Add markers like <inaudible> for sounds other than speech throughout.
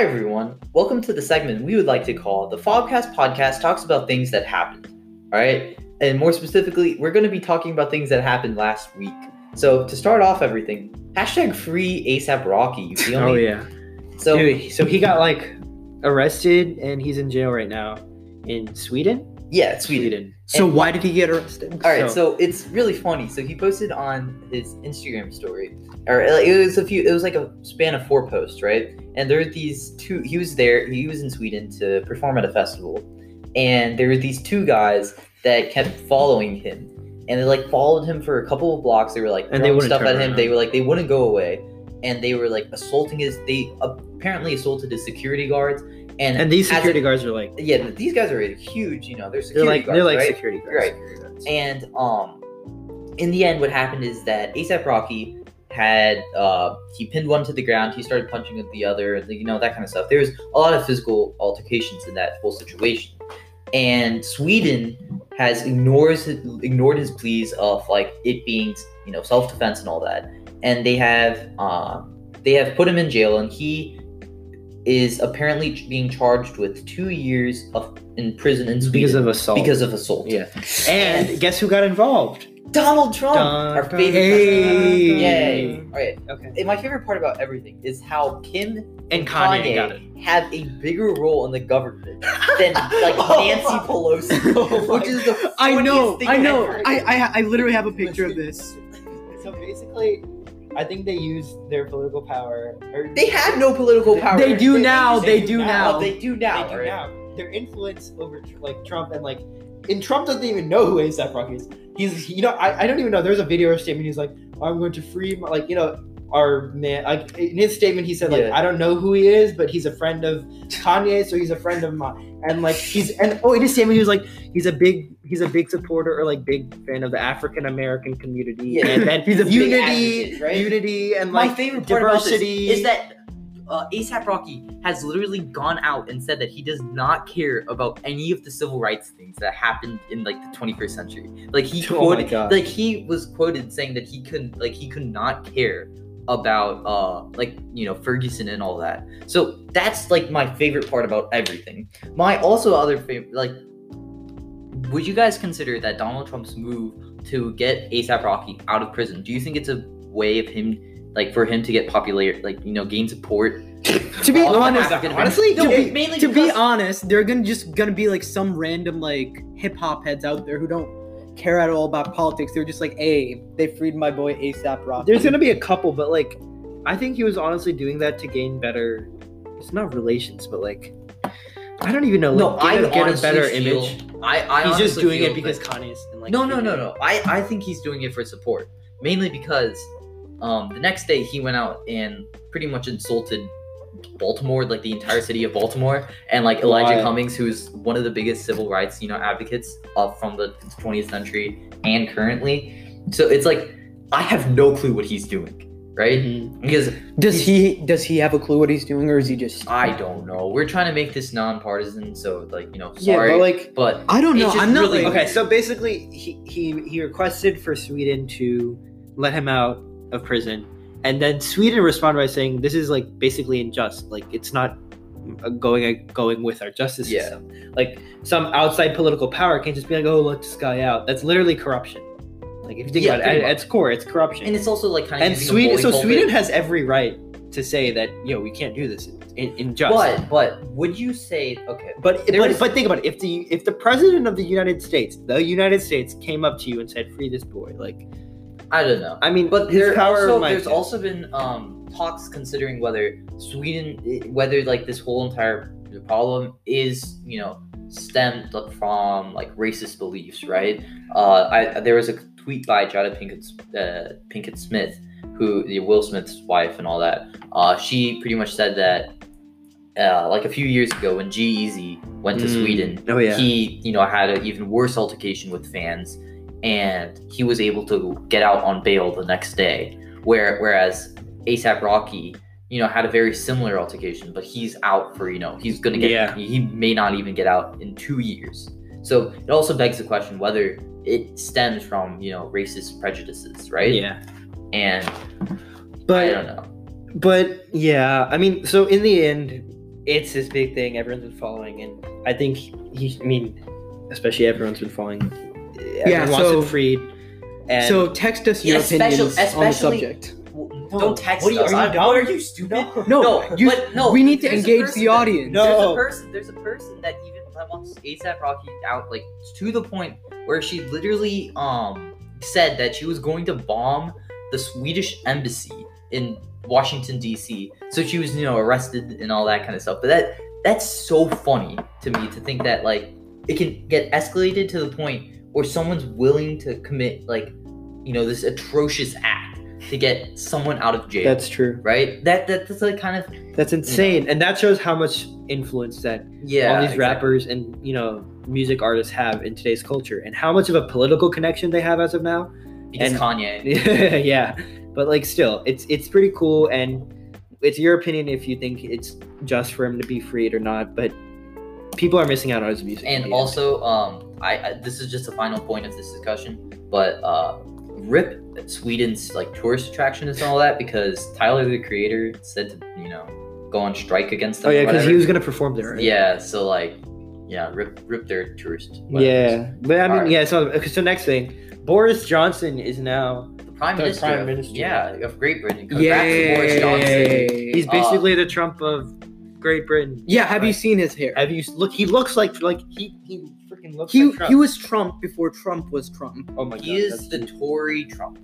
Hi, everyone. Welcome to the segment we would like to call the Fobcast Podcast talks about things that happened. All right. And more specifically, we're going to be talking about things that happened last week. So, to start off everything, hashtag free ASAP Rocky. You feel <laughs> Oh me? yeah. So, Dude, so he got like arrested and he's in jail right now in Sweden. Yeah, it's Sweden. So And- why did he get arrested? All right, so it's really funny. So he posted on his Instagram story, or uh, it was a few. It was like a span of four posts, right? And there were these two. He was there. He was in Sweden to perform at a festival, and there were these two guys that kept following him, and they like followed him for a couple of blocks. They were like And they throwing wouldn't stuff at him. around. They were like they wouldn't go away, and they were like assaulting his. They uh, apparently assaulted his security guards, and and these as a- security guards are like yeah, these guys are huge. You know, they're they're security like guards, they're like right? security guards. Right. security guards. And um, in the end, what happened is that ASAP Rocky had uh he pinned one to the ground. He started punching at the other, you know that kind of stuff. There was a lot of physical altercations in that whole situation, and Sweden has ignores ignored his pleas of like it being you know self defense and all that, and they have um they have put him in jail, and he is apparently being charged with two years of in prison in Sweden because of assault. because of assault. yeah. And guess who got involved? Donald Trump, Dun, our dun, favorite hey. Yay! All right. Okay. And my favorite part about everything is how Kim And and Kanye, Kanye, got it. have a bigger role in the government than like <laughs> oh Nancy Pelosi, <laughs> Oh which is the I know, thing I know. I, I I literally have a picture of this. So basically, I think they use their political power. Or they have no political power. They do They- now. they They do Oh, now. they do now. they do right? now. Their influence over like Trump and like, and Trump doesn't even know who ASAP Rocky is. He's you know I, I don't even know. There's a video or statement. He's like, I'm going to free my like you know our man. Like in his statement, he said like Yeah. I don't know who he is, but he's a friend of Kanye, so he's a friend of mine. And like he's and oh in his statement he was like he's a big he's a big supporter or like big fan of the African American community Yeah. and then He's a <laughs> big unity advocate, right? unity and My like favorite part about this diversity is that uh, ASAP Rocky has literally gone out and said that he does not care about any of the civil rights things that happened in like the 21st century. Like he <laughs> Oh quoted, like he was quoted saying that he couldn't, like he could not care about, uh, like you know Ferguson and all that. So that's like my favorite part about everything. My also other favorite, like, would you guys consider that Donald Trump's move to get ASAP Rocky out of prison? Do you think it's a way of him? Like for him to get popular, like you know, gain support. <laughs> to be honest, honestly, No, to, be, to be honest, they're gonna just gonna be like some random like hip hop heads out there who don't care at all about politics. They're just like, hey, they freed my boy ASAP Rocky. There's gonna be a couple, but like, I think he was honestly doing that to gain better. It's not relations, but like, I don't even know. No, like, I get, a, get a better feel- image. I, I He's just doing it because that- Kanye's and like. no, no, no, no. I, I think he's doing it for support, mainly because um, the next day he went out and pretty much insulted Baltimore, like the entire city of Baltimore, and like Elijah Why? Cummings, who's one of the biggest civil rights you know advocates of from the 20th century and currently. So it's like I have no clue what he's doing, right? Mhm. Because does he does he have a clue what he's doing, or is he just? I don't know. We're trying to make this nonpartisan, so like you know, Yeah, sorry, but like, but I don't know. I'm not really- like okay, so basically, he he he requested for Sweden to let him out of prison, and then Sweden responded by saying, "This is like basically unjust. Like it's not." Going going with our justice Yeah. system, like some outside political power can't just be like, "Oh, let this guy out." That's literally corruption. Like if you think Yeah, about it, at, its core, it's corruption. and it's also like kind of and Sweden, so Sweden has every right to say that you know we can't do this in, in just. But but would you say okay? But but, is- but think about it. If the if the president of the United States, the United States, came up to you and said, "Free this boy," like I don't know. I mean, But his power also there's also been um talks considering whether Sweden whether like this whole entire problem is you know stemmed from like racist beliefs, right? Uh, I there was a tweet by Jada Pinkett uh, Pinkett Smith, who the Will Smith's wife and all that. Uh, she pretty much said that. Uh, like a few years ago, when G-Eazy went to Mm. Sweden, Oh yeah. he you know had an even worse altercation with fans and he was able to get out on bail the next day where whereas asap rocky you know had a very similar altercation but he's out for you know he's gonna get Yeah. he, may not even get out in two years so it also begs the question whether it stems from you know racist prejudices right yeah. and But i don't know But yeah, I mean, so in the end, it's this big thing everyone's been following, and I think he. I mean, especially everyone's been following. Everyone Yeah, so- him freed. And so text us your Yeah, especially- opinions on the especially- subject. Don't text what are you- us. are you dumb? What are you stupid? No, No, you, but no, we need to engage person the that- audience. No. There's a person. There's a person that even that wants ASAP Rocky out, like to the point where she literally um said that she was going to bomb the Swedish embassy in Washington D.C. So she was, you know, arrested and all that kind of stuff. But that that's so funny to me to think that like it can get escalated to the point where someone's willing to commit like, you know, this atrocious act to get someone out of jail. that's true. right. That that- that's like kind of That's insane, and that shows how much influence that yeah. all these exactly. rappers and you know music artists have in today's culture, and how much of a political connection they have as of now. because and- Kanye. <laughs> yeah, but like still, it's it's pretty cool, and it's your opinion if you think it's just for him to be freed or not. But people are missing out on his music. and also um I, I this is just the final point of this discussion but uh rip sweden's like tourist attractions and all that because tyler the creator said to you know go on strike against them oh yeah, because he was gonna perform there. Right? yeah so like yeah rip rip their tourist Yeah, but I mean, Alright. yeah. So, so next thing, Boris Johnson is now the prime The minister, Prime of- Minister. yeah of great britain congrats to boris Yay! johnson he's Uh, basically the Trump of Great Britain. Yeah, have you seen his hair? Have you look? He looks like like he he freaking looks He like Trump. he was Trump before Trump was Trump. oh my god, he is that's- the tory trump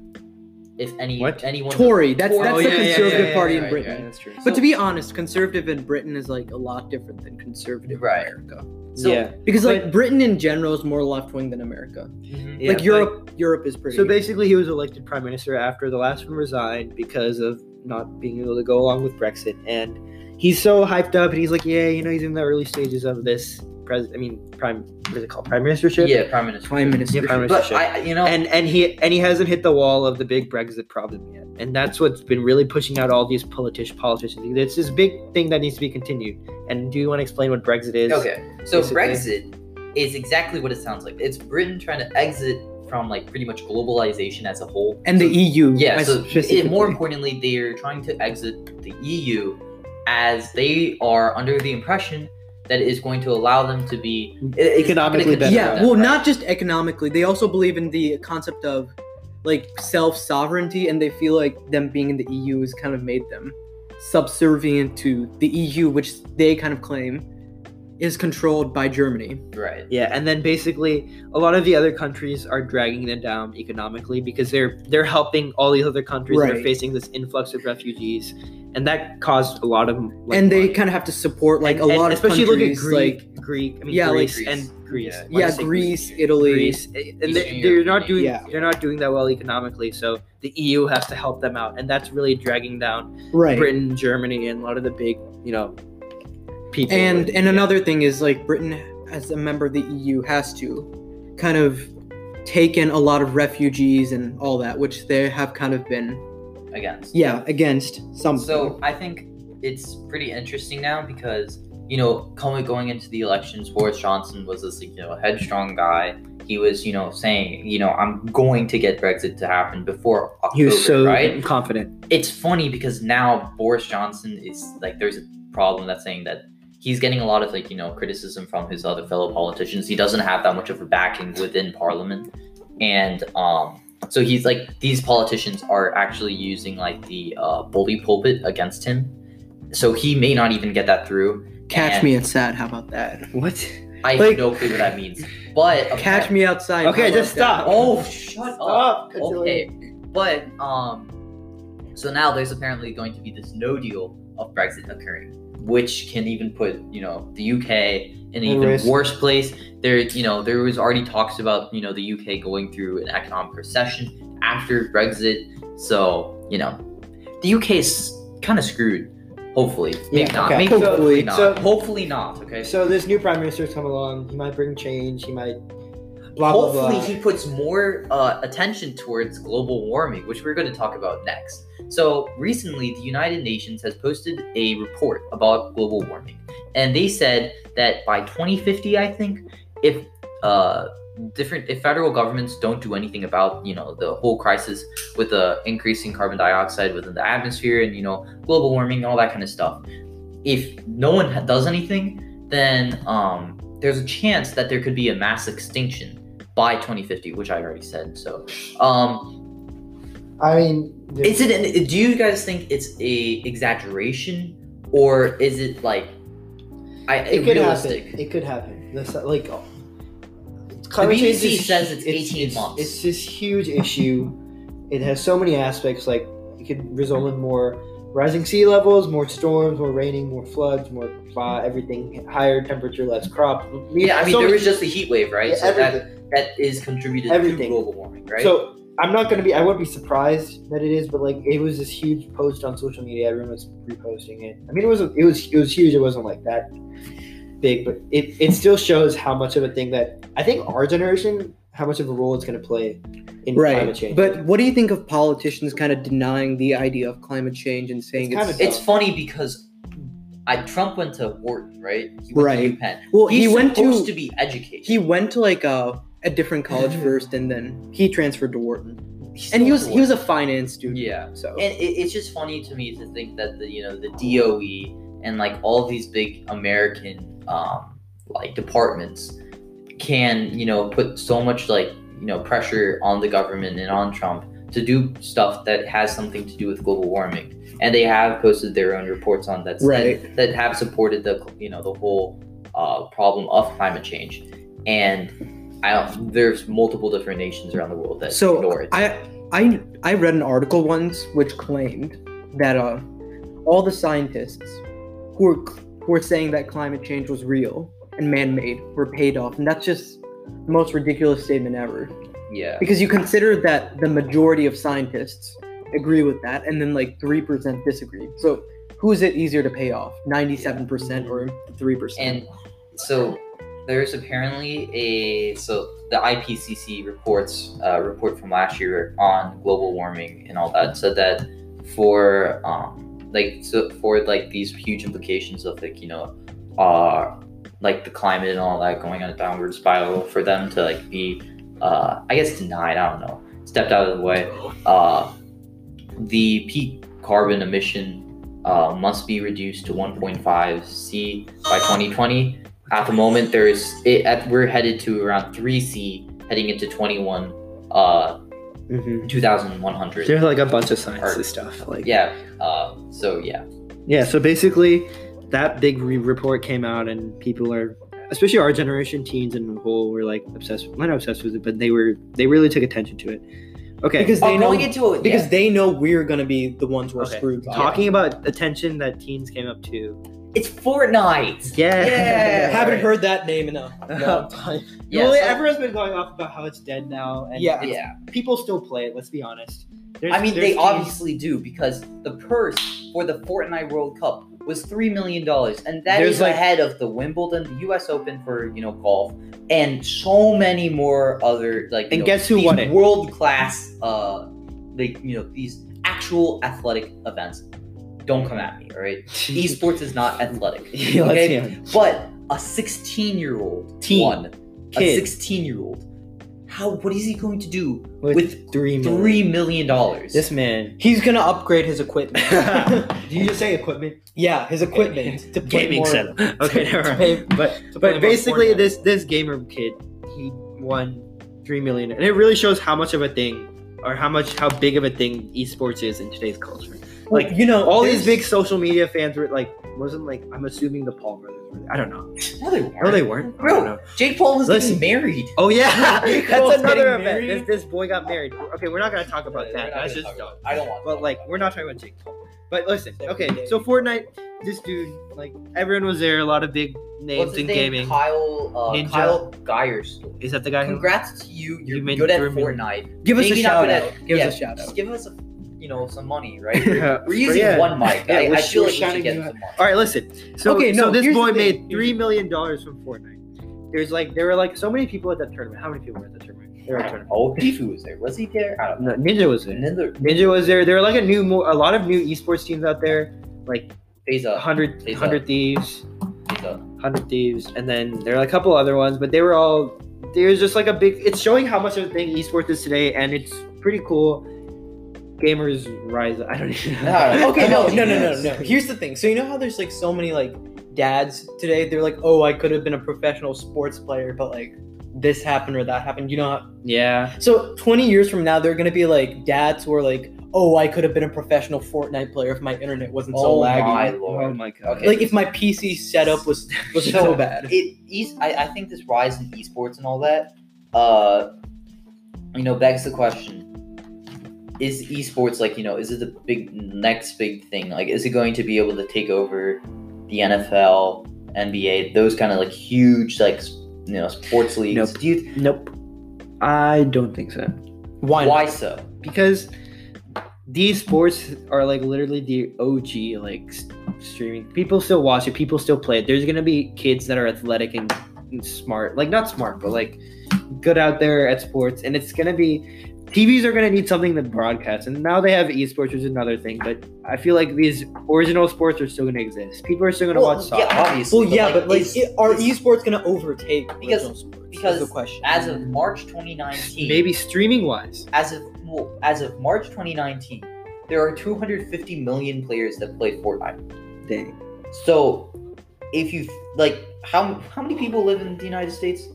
if any What? anyone Tory. That's Tory. that's Oh, the yeah, yeah, yeah, conservative yeah, party yeah, in Britain. yeah, that's true. But So- to be honest, conservative in Britain is like a lot different than conservative Right. in America. so yeah, Because like But- Britain in general is more left wing than America. mhm. yeah, like Europe, Europe is pretty. So basically, he was elected prime minister after the last one resigned because of not being able to go along with Brexit, and he's so hyped up, and he's like, yeah, you know, he's in the early stages of this pres. I mean, prime. What is it called? Prime ministership. yeah prime minister prime minister. Yeah, prime but ministership. i you know and and he and he hasn't hit the wall of the big Brexit problem yet, and that's what's been really pushing out all these politician politicians. It's this big thing that needs to be continued. And do you want to explain what Brexit is? Okay, so basically. Brexit is exactly what it sounds like. It's Britain trying to exit from like pretty much globalization as a whole. and the EU. yeah. So it, more importantly, they are trying to exit the EU as they are under the impression that it is going to allow them to be Economically better. yeah, them, well, right? not just economically. They also believe in the concept of like self sovereignty, and they feel like them being in the EU has kind of made them subservient to the EU, which they kind of claim is controlled by Germany. right. Yeah, and then basically a lot of the other countries are dragging them down economically because they're they're helping all these other countries that are facing this influx of refugees, and that caused a lot of like, and they kind of have to support like And- a and lot of especially countries, look at like Greek, Greek, I mean Yeah, like Greece Greece. and Greece. Yeah. Yeah, did I say Greece, Italy. Greece, and they, they're not doing Yeah. they're not doing that well economically, so the EU has to help them out, and that's really dragging down Right. Britain, Germany, and a lot of the big you know people. and and yeah. another thing is like Britain as a member of the EU has to kind of take in a lot of refugees and all that, which they have kind of been Against. yeah against some. So I think it's pretty interesting now because you know, coming going into the elections, Boris Johnson was this you know headstrong guy. He was you know saying you know I'm going to get Brexit to happen before October, he was so right? confident. It's funny because now Boris Johnson is like there's a problem that's saying that he's getting a lot of like you know criticism from his other fellow politicians. He doesn't have that much of a backing within Parliament, and um. So he's like these politicians are actually using like the uh, bully pulpit against him. So he may not even get that through. catch and me outside. How about that? What? I Like- have no clue what that means. But Catch me outside. Okay, just stop. that? Oh, shut up. Okay, but um, so now there's apparently going to be this no deal of Brexit occurring, which can even put you know the UK in an even risk. worse place. There, you know, there was already talks about you know the UK going through an economic recession after Brexit. So you know, the UK is kind of screwed. Hopefully, maybe Yeah, not. okay. Maybe Hopefully. hopefully not. So- hopefully not. Okay. So this new prime minister's come along. He might bring change. He might blah Hopefully, blah. he puts more uh, attention towards global warming, which we're going to talk about next. So, recently, the United Nations has posted a report about global warming, and they said that by 2050, I think, if uh, different if federal governments don't do anything about you know the whole crisis with the increasing carbon dioxide within the atmosphere and you know global warming and all that kind of stuff if no one does anything, then um, there's a chance that there could be a mass extinction by 2050, which I already said. So, um, I mean, is it? An, do you guys think it's a exaggeration, or is it like, I it could realistic? happen. It could happen. Not- like oh, The climate change is- says it's 18 months. It's this huge issue. It has so many aspects. Like it could result in more rising sea levels, more storms, more raining, more floods, more uh, everything, higher temperature, less crop. yeah, I mean So there was just a heat wave, right? Yeah, so that that is contributed Everything. to global warming, right? So I'm not gonna be. I wouldn't be surprised that it is, but like it was this huge post on social media. Everyone was reposting it. I mean, it was it was it was huge. It wasn't like that big, but it it still shows how much of a thing that I think our generation, how much of a role it's gonna play in climate change. But what do you think of politicians kind of denying the idea of climate change and saying It's it's, it's funny because I Trump went to Wharton, right? He went Right. to UPenn. well, He's he went supposed to, to be educated. he went to like a a different college first, and then he transferred to Wharton, He and he was he was a finance student. yeah. So And it, it's just funny to me to think that the you know the DOE and like all these big American um, like departments can you know put so much like you know pressure on the government and on Trump to do stuff that has something to do with global warming, and they have posted their own reports on that Right. that, that have supported the you know the whole uh, problem of climate change, and I don't, there's multiple different nations around the world that So ignore it. I I I read an article once which claimed that uh all the scientists who were who were saying that climate change was real and man-made were paid off, and that's just the most ridiculous statement ever. yeah. Because you consider that the majority of scientists agree with that, and then like three percent disagree. So who is it easier to pay off, ninety-seven percent or three percent? And so there's apparently a so the IPCC reports uh, report from last year on global warming and all that said that for um like so for like these huge implications of like you know uh like the climate and all that going on a downward spiral for them to like be uh I guess denied I don't know stepped out of the way uh the peak carbon emission uh, must be reduced to 1.5 C by 2020. At the moment, there's it, at, we're headed to around 3 C, heading into 21 uh, Mhm. 2100. there's like a bunch of science stuff. Like Yeah. Uh, so yeah, Yeah, so basically, that big re- report came out, and people are, especially our generation, teens and the whole, were like obsessed. Not obsessed with it, but they were. They really took attention to it. Okay, Because oh, they know going into it because yeah. they know we're gonna be the ones who are Okay. screwed. by talking about attention that teens came up to. it's Fortnite. Yeah, Yeah. <laughs> haven't heard that name in a <laughs> long long time. <laughs> Yeah, well, so- everyone's been going off about how it's dead now, and Yeah. Yeah. people still play it. Let's be honest. There's- I mean, they teams- obviously do because the purse for the Fortnite World Cup was three million dollars, and that There's is like- ahead of the Wimbledon, the U.S. Open for you know golf, and so many more other like. And know, guess who won it? World class, uh, like you know these actual athletic events. Don't come at me, all right? <laughs> Esports is not athletic, <laughs> okay? But a 16 year old Teen. won. A 16 year old. How? What is he going to do with, with three million. three million dollars? This man. He's gonna upgrade his equipment. <laughs> <laughs> Did you just say equipment? yeah, his equipment to play Gaming more- setup. <laughs> Okay, to never mind. pay- But to but basically, this this gamer kid, he won three million, and it really shows how much of a thing, or how much how big of a thing esports is in today's culture. Like you know, all these big social media fans were like, wasn't like I'm assuming the Paul brothers were. There. I don't know. no, they weren't. No, they weren't. I Bro, don't know. Jake Paul was Listen. getting married. Oh yeah, <laughs> that's Paul's another event. married? This, this boy got married. Okay, we're not gonna talk about that. That's just dumb. I don't want. But like, we're not talking about Jake Paul. But listen, okay, so Fortnite, this dude, like everyone was there. A lot of big names What's his in name? gaming. Kyle. Uh, Ninja. Kyle Geier's. Is that the guy who? Congrats to you. You're You made good at. Fortnite. give us Maybe a shout out. at- Give yeah, us a shout Just out. give us, a, you know, some money, right? Yeah, <laughs> We're using yeah. one mic. Yeah, I, we're I feel like we should shouting get some money. All right, listen. So, Okay, so no, this boy made Here's three the- million dollars from Fortnite. There's like there were like so many people at that tournament. How many people were at that tournament? There were tournament. Oh, Tfue was there. Was he there? I don't know. No, Ninja was there. Ninja. Ninja was there. There were like a new, mo- a lot of new esports teams out there, like FaZe up. 100, FaZe 100 Thieves, FaZe up. 100 Thieves, and then there are a couple other ones, but they were all. There's just like a big. It's showing how much of a thing esports is today, and it's pretty cool. Gamers rise. I don't even know. No, no, okay, no, no, no, no, no. <laughs> Here's the thing. So you know how there's like so many like dads today. They're like, oh, I could have been a professional sports player, but like this happened or that happened. You know. How... Yeah. So 20 years from now, they're gonna be like dads who are like, oh, I could have been a professional Fortnite player if my internet wasn't so Oh laggy. my Oh my god. Okay. Like if my PC setup was was so bad. It, I, I think this rise in esports and all that, uh, you know, begs the question: Is esports like you know? Is it the big next big thing? Like, is it going to be able to take over the NFL, NBA, those kind of like huge like you know sports leagues? Nope. Do you? Nope. I don't think so. Why? not? Why so? Because these sports are like literally the OG like s- streaming. People still watch it. People still play it. There's gonna be kids that are athletic and, and smart, like not smart, but like good out there at sports. And it's gonna be TVs are gonna need something to broadcast. And now they have esports, which is another thing. But I feel like these original sports are still gonna exist. People are still gonna Well, watch soccer. yeah, obviously. Well, yeah, but like, is- it, are is- esports gonna overtake Because- original sports? because the question. as of March 2019, Maybe streaming wise. as of well, as of March 2019, there are 250 million players that play Fortnite. Dang. So, if you like, how how many people live in the United States?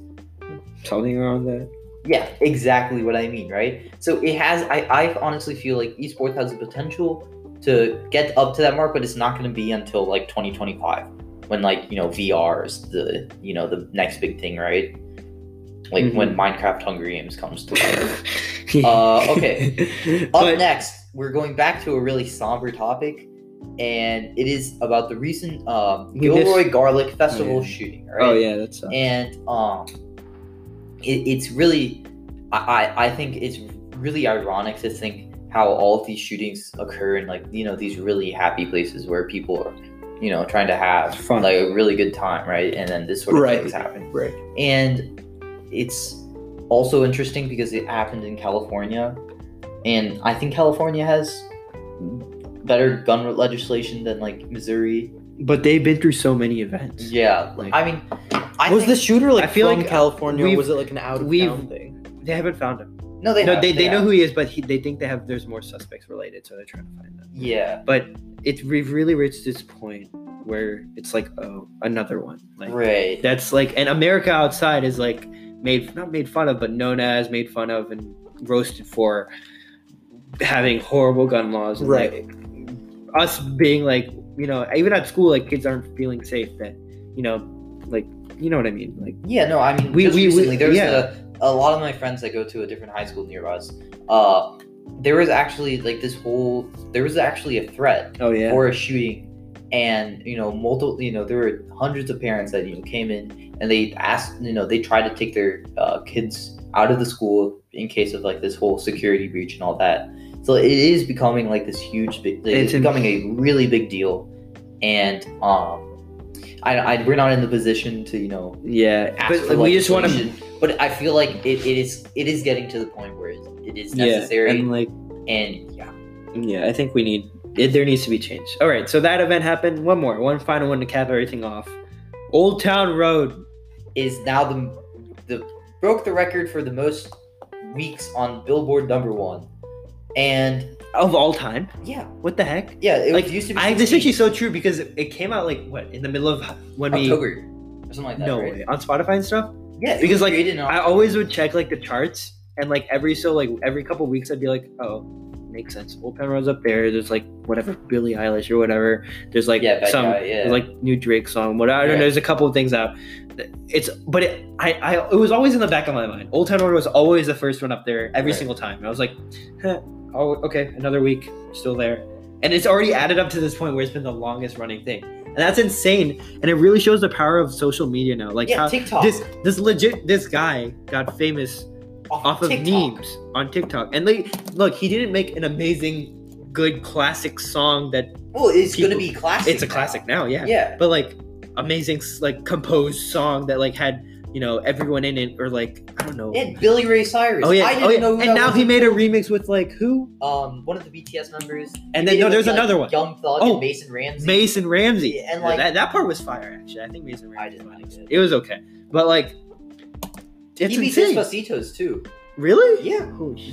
Something around that. Yeah, exactly what I mean, right? So it has. I I honestly feel like esports has the potential to get up to that mark, but it's not going to be until like 2025 when like you know VR is the you know the next big thing, right? Like Mm-hmm. when Minecraft Hunger Games comes to life. <laughs> Uh, okay. <laughs> Up But- next, we're going back to a really somber topic, and it is about the recent um, We missed- Gilroy Garlic Festival Oh, yeah. shooting. Right? Oh yeah, that's. And um, it, it's really, I, I think it's really ironic to think how all of these shootings occur in like you know these really happy places where people are, you know, trying to have Fun. like a really good time, right? And then this sort of Right. things happen right. and it's also interesting because it happened in California, and I think California has better gun legislation than like Missouri. but they've been through so many events. Yeah, Like- I mean, I was think, the shooter like I feel from like, California or we've- was it like an out of we've- town thing? They haven't found him. no they no, have, they, they know have. who he is, but he, they think they have there's more suspects related, so they're trying to find them. yeah But it's we've really reached this point where it's like oh another one like right that's like and America outside is like made not made fun of but known as made fun of and roasted for having horrible gun laws and Right. like us being like you know even at school like kids aren't feeling safe that you know like you know what I mean? Like yeah no I mean We- we- we- recently there was yeah. a, a lot of my friends that go to a different high school near us uh there was actually like this whole there was actually a threat oh yeah. or a shooting. And you know multiple you know there were hundreds of parents that you know came in and they asked you know they tried to take their uh, kids out of the school in case of like this whole security breach and all that. So it is becoming like this huge big it's, It's becoming a really big deal. And um I, I we're not in the position to you know yeah but we just want to but i feel like it, it is it is getting to the point where it, it is yeah necessary and like and yeah Yeah, I think we need it, there needs to be change. All right, so that event happened. One more, one final one to cap everything off. Old Town Road. is now the the broke the record for the most weeks on Billboard number one, and Of all time, yeah, what the heck? yeah, it like, used to be. I, this is actually so true because it, it came out like what in the middle of when we October or something like that. no right? way on Spotify and stuff. Yeah, Because, like, I always would check like the charts and like every so like every couple weeks I'd be like, oh, makes sense. Old Town Road's up there. There's like whatever Billie Eilish or whatever. There's like yeah, some guy, yeah, like new Drake song. What I don't know. There's a couple of things out. It's but it, I I it was always in the back of my mind. Old Town Road was always the first one up there every Right. single time. And I was like, huh, oh okay, another week still there, and it's already added up to this point where it's been the longest running thing, and that's insane. And it really shows the power of social media now. Like yeah, how TikTok this this legit this guy got famous off of TikTok. memes on TikTok, and like look, he didn't make an amazing good classic song that Well, it's people- gonna be classic. it's a now. classic now, yeah Yeah, but like amazing like composed song that like had you know everyone in it or like I don't know. and Billy Ray Cyrus. Oh yeah, I didn't oh, yeah. know. Who and now he made a remix with like who? um one of the BTS members. And He then no, there's like, another one. Young Thug Oh, and Mason Ramsey. Mason Ramsey. Yeah, and, like- that, that part was fire actually. I think Mason Ramsey. I didn't like it. It was okay, but like it's he beat insane. Despacitos too. Really? Yeah.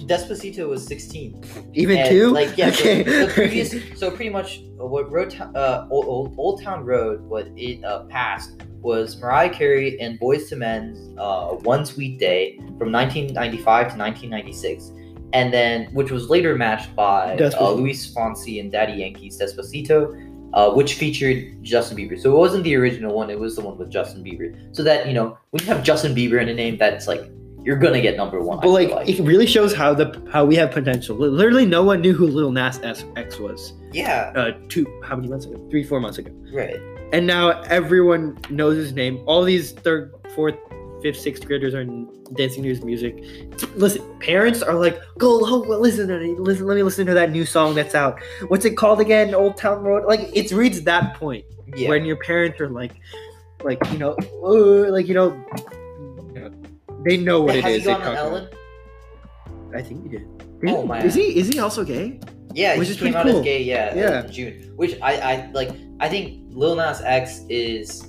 Despacito was 16. Even And, two? Like yeah, Okay. so the <laughs> previous, so pretty much uh, what Road uh, Old, Old, Old Town Road, what it uh, passed was Mariah Carey and Boyz II Men's uh, One Sweet Day from 1995 to 1996, and then which was later matched by uh, Luis Fonsi and Daddy Yankee's Despacito. Uh, which featured Justin Bieber. So it wasn't the original one, it was the one with Justin Bieber. So that, you know, when you have Justin Bieber in a name, that's like, you're gonna get number one. But feel like, it really shows how the how we have potential. Literally, no one knew who Lil Nas X was. yeah, Uh, two how many months ago? Three, four months ago. right. And now everyone knows his name. All these third, fourth, fifth, sixth graders are dancing to his music. Listen, parents are like, "Go, oh, well, listen to. Listen, let me listen to that new song that's out. What's it called again? Old Town Road." Like it reads that point Yeah. when your parents are like, like you know, uh, like you know, they know what it Has is. he they gone on talk Ellen? about. I think he did. Oh, my Is he? Is he also gay? Yeah, Which he is came pretty out cool. as gay. Yeah, Yeah. in June. Which I, I like. I think Lil Nas X is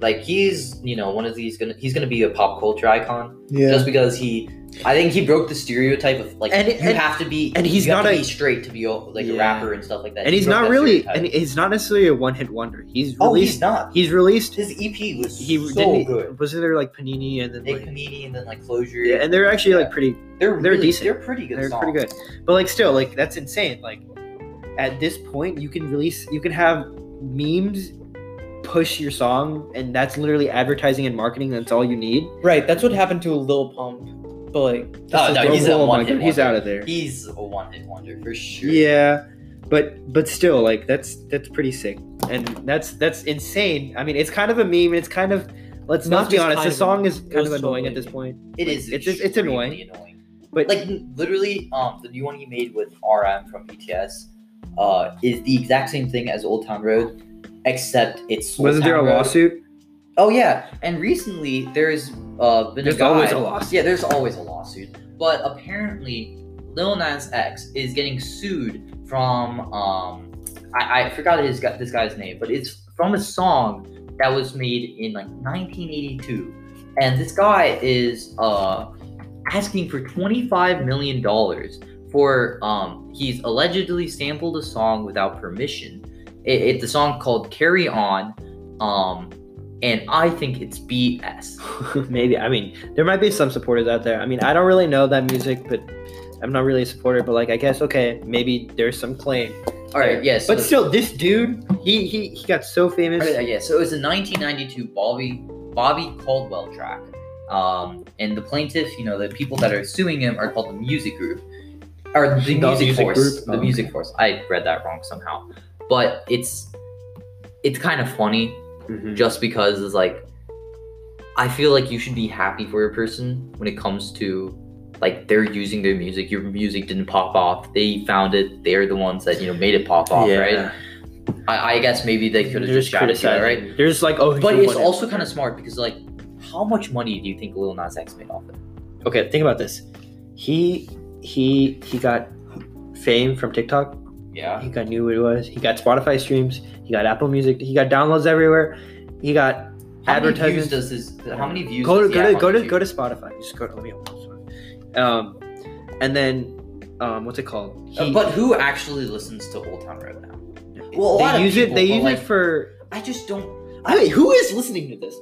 like he's you know one of these gonna he's gonna be a pop culture icon Yeah. just because he. I think he broke the stereotype of like And- you and- have to be and he's not a- straight to be a- like a rapper and stuff like that. And He he's not really, stereotype. and he's not necessarily a one-hit wonder. He's oh, released. he's not. He's released. His EP was He so didn't. good. Wasn't there like Panini and then like, Panini and then like Closure. yeah, and they're actually Yeah. like pretty. they're they're really- decent. They're pretty good. They're songs. pretty good. But like still, like that's insane. Like at this point, you can release, you can have memes push your song, and that's literally advertising and marketing. That's all you need. Right, that's what happened to Lil Pump. But like, Oh, no, he's a my one-hit God, He's out of there. He's a one hit wonder for sure. Yeah, but but still, like that's that's pretty sick, and that's that's insane. I mean, it's kind of a meme. It's kind of let's Not not be honest. The song a- is kind of annoying totally at this point. It Like, is. It's it's, it's annoying. annoying. But like literally um the new one he made with RM from BTS uh is the exact same thing as Old Town Road except it's wasn't there a Road. lawsuit? Oh yeah, and recently there's uh been There's a guy, always a lawsuit. Yeah, there's always a lawsuit. But apparently Lil Nas X is getting sued from um I, I forgot his this guy's name, but it's from a song that was made in like 1982. And this guy is uh asking for 25 million dollars for um he's allegedly sampled a song without permission. It, it's a song called Carry On um and I think it's BS. <laughs> Maybe. I mean, there might be some supporters out there. I mean, I don't really know that music, but I'm not really a supporter. But like, I guess okay, maybe there's some claim. All right, yes. But still, this dude, he he he got so famous. yeah, so it was a 1992 Bobby Bobby Caldwell track. Um, and the plaintiff, you know, the people that are suing him are called the Music Group, or the, <laughs> The Music, Music Force. Group? The Oh, Music Force. I read that wrong somehow, but it's it's kind of funny Mhm. just because it's like I feel like you should be happy for a person when it comes to like they're using their music. Your music didn't pop off. They found it. They're the ones that you know made it pop off, right? I, I guess maybe they could have They're just to it, right? criticizing. There's like, oh, But it's also kind of smart because like, how much money do you think Lil Nas X made off it? okay. Think about this. He he he got fame from TikTok. Yeah. He got knew what it was. He got Spotify streams. He got Apple Music. He got downloads everywhere. He got How many views does this? How many views? go to does go to go to go to Spotify. Just go to let me open this one. Um, and then um, what's it called? Uh, but who actually listens to Old Town Road now? well, a they lot of use it. They use like- it for. I just don't. Wait, who is listening to this?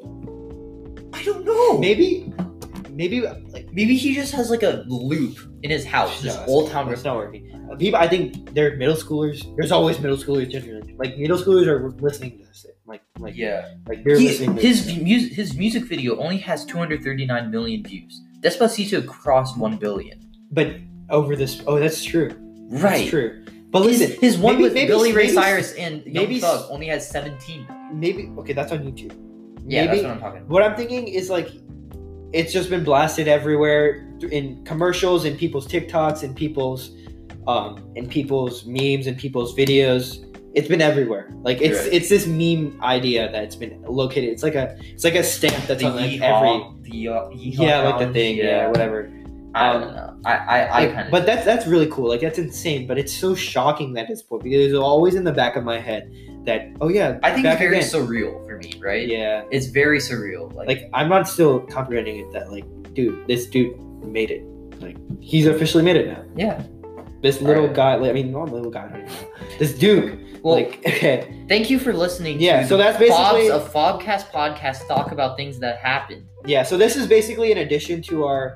I don't know. Maybe, maybe like Maybe he just has like a loop in his house, just No, Old Town It's not working. People, I think they're middle schoolers. There's always middle schoolers. generally. Like middle schoolers are listening to this. Like, like, Yeah. like they're He, listening. To his this. music his music video only has 239 million views. Despacito crossed 1 billion. but over this. Oh, that's true. That's Right. true. But His, listen, his one maybe- with maybe- Billy Ray maybe- Cyrus and Young maybe- Thug only has 17. maybe okay. That's on YouTube. Yeah, maybe that's what I'm talking about. what I'm thinking is like, it's just been blasted everywhere in commercials, in people's TikToks, in people's, um, in people's memes, in people's videos. It's been everywhere. Like it's Right. it's this meme idea that's been located. It's like a it's like a stamp that's The on like every the uh, yeah like the thing yeah, whatever. I Um, don't know. I I, I Like, kind of. but that's that's really cool. Like that's insane. But it's so shocking that it's point because it's always in the back of my head that oh yeah I think it's very again. surreal for me, right? yeah It's very surreal. Like, like I'm not still comprehending it that like dude this dude made it Like he's officially made it now. Yeah. This little Alright. guy, like, I mean, not little guy, I don't know. This Duke, Well, like, <laughs> okay, thank you for listening. Yeah, to so that's basically- Fobs, a Fobcast podcast talk about things that happened. yeah. So this is basically an addition to our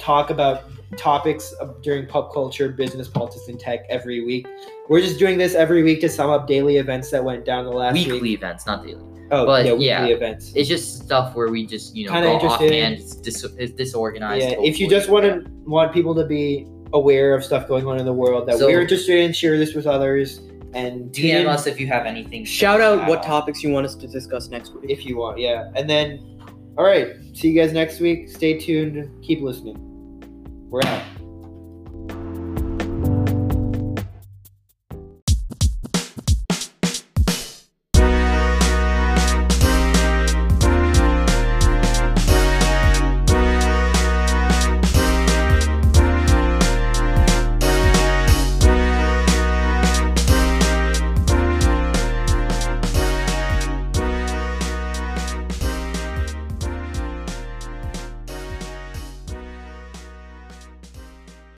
talk about topics during pop culture, business, politics, and tech every week. We're just doing this every week to sum up daily events that went down the last Weekly week. events, not daily. Oh, but yeah, weekly yeah. events. It's just stuff where we just you know Kinda go offhand. It's, dis- it's disorganized. Yeah, if you just want to want people to be aware of stuff going on in the world that So- we're interested in, share this with others, and DM us if you have anything. Shout out what topics you want us to discuss next week. if you want. Yeah, and then, all right, see you guys next week. Stay tuned. Keep listening. We're out.